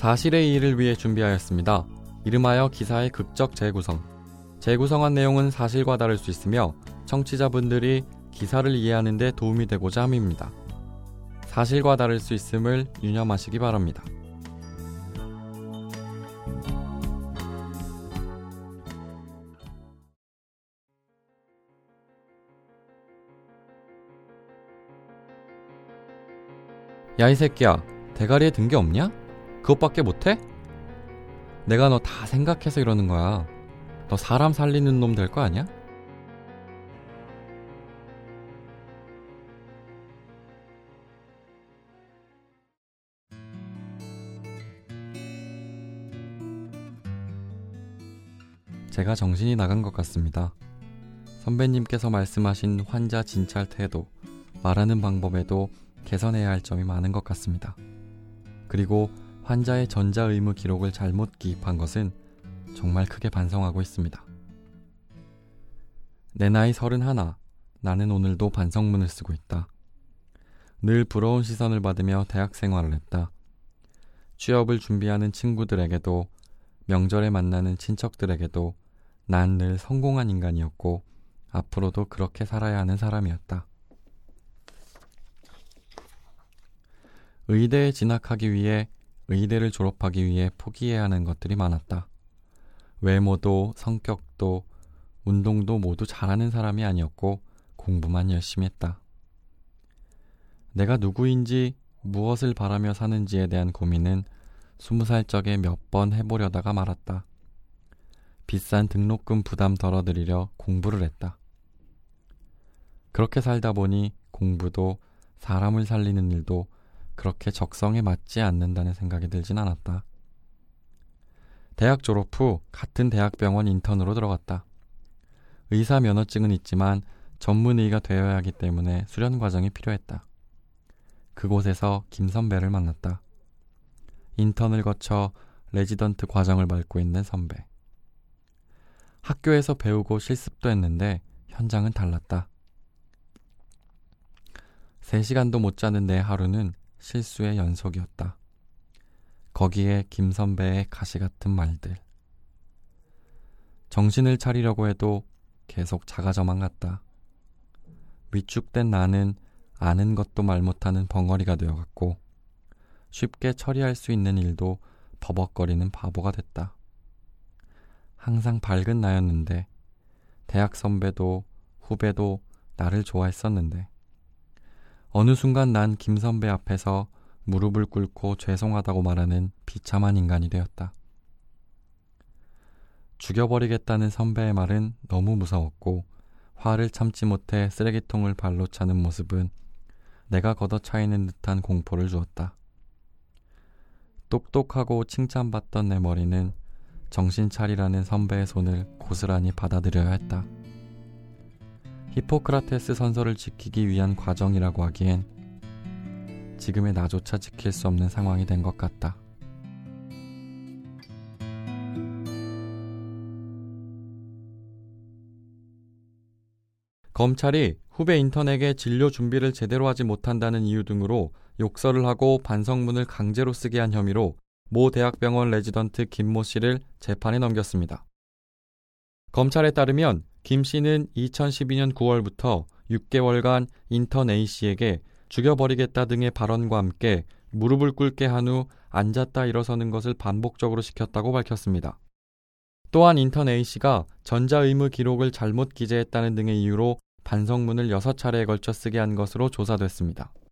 사실의 이의를 위해 준비하였습니다. 이름하여 기사의 극적 재구성. 재구성한 내용은 사실과 다를 수 있으며 청취자분들이 기사를 이해하는 데 도움이 되고자 함입니다. 사실과 다를 수 있음을 유념하시기 바랍니다. 야 이 새끼야 대가리에 든 게 없냐? 그것밖에 못해? 내가 너 다 생각해서 이러는 거야. 너 사람 살리는 놈 될 거 아니야? 제가 정신이 나간 것 같습니다. 선배님께서 말씀하신 환자 진찰 태도, 말하는 방법에도 개선해야 할 점이 많은 것 같습니다. 그리고 환자의 전자 의무 기록을 잘못 기입한 것은 정말 크게 반성하고 있습니다. 내 나이 서른 하나, 나는 오늘도 반성문을 쓰고 있다. 늘 부러운 시선을 받으며 대학 생활을 했다. 취업을 준비하는 친구들에게도 명절에 만나는 친척들에게도 난 늘 성공한 인간이었고 앞으로도 그렇게 살아야 하는 사람이었다. 의대에 진학하기 위해 의대를 졸업하기 위해 포기해야 하는 것들이 많았다. 외모도 성격도 운동도 모두 잘하는 사람이 아니었고 공부만 열심히 했다. 내가 누구인지 무엇을 바라며 사는지에 대한 고민은 스무 살 적에 몇 번 해보려다가 말았다. 비싼 등록금 부담 덜어드리려 공부를 했다. 그렇게 살다 보니 공부도 사람을 살리는 일도 그렇게 적성에 맞지 않는다는 생각이 들진 않았다. 대학 졸업 후 같은 대학병원 인턴으로 들어갔다. 의사 면허증은 있지만 전문의가 되어야 하기 때문에 수련 과정이 필요했다. 그곳에서 김 선배를 만났다. 인턴을 거쳐 레지던트 과정을 밟고 있는 선배. 학교에서 배우고 실습도 했는데 현장은 달랐다. 3시간도 못 자는 내 하루는 실수의 연속이었다. 거기에 김 선배의 가시 같은 말들. 정신을 차리려고 해도 계속 작아져만 간다. 위축된 나는 아는 것도 말 못하는 벙어리가 되어갔고 쉽게 처리할 수 있는 일도 버벅거리는 바보가 됐다. 항상 밝은 나였는데 대학 선배도 후배도 나를 좋아했었는데 어느 순간 난 김 선배 앞에서 무릎을 꿇고 죄송하다고 말하는 비참한 인간이 되었다. 죽여버리겠다는 선배의 말은 너무 무서웠고 화를 참지 못해 쓰레기통을 발로 차는 모습은 내가 걷어차이는 듯한 공포를 주었다. 똑똑하고 칭찬받던 내 머리는 정신 차리라는 선배의 손을 고스란히 받아들여야 했다. 히포크라테스 선서를 지키기 위한 과정이라고 하기엔 지금의 나조차 지킬 수 없는 상황이 된 것 같다. 검찰이 후배 인턴에게 진료 준비를 제대로 하지 못한다는 이유 등으로 욕설을 하고 반성문을 강제로 쓰게 한 혐의로 모 대학병원 레지던트 김모 씨를 재판에 넘겼습니다. 검찰에 따르면 김 씨는 2012년 9월부터 6개월간 인턴 A 씨에게 죽여버리겠다 등의 발언과 함께 무릎을 꿇게 한 후 앉았다 일어서는 것을 반복적으로 시켰다고 밝혔습니다. 또한 인턴 A 씨가 전자의무 기록을 잘못 기재했다는 등의 이유로 반성문을 6차례에 걸쳐 쓰게 한 것으로 조사됐습니다.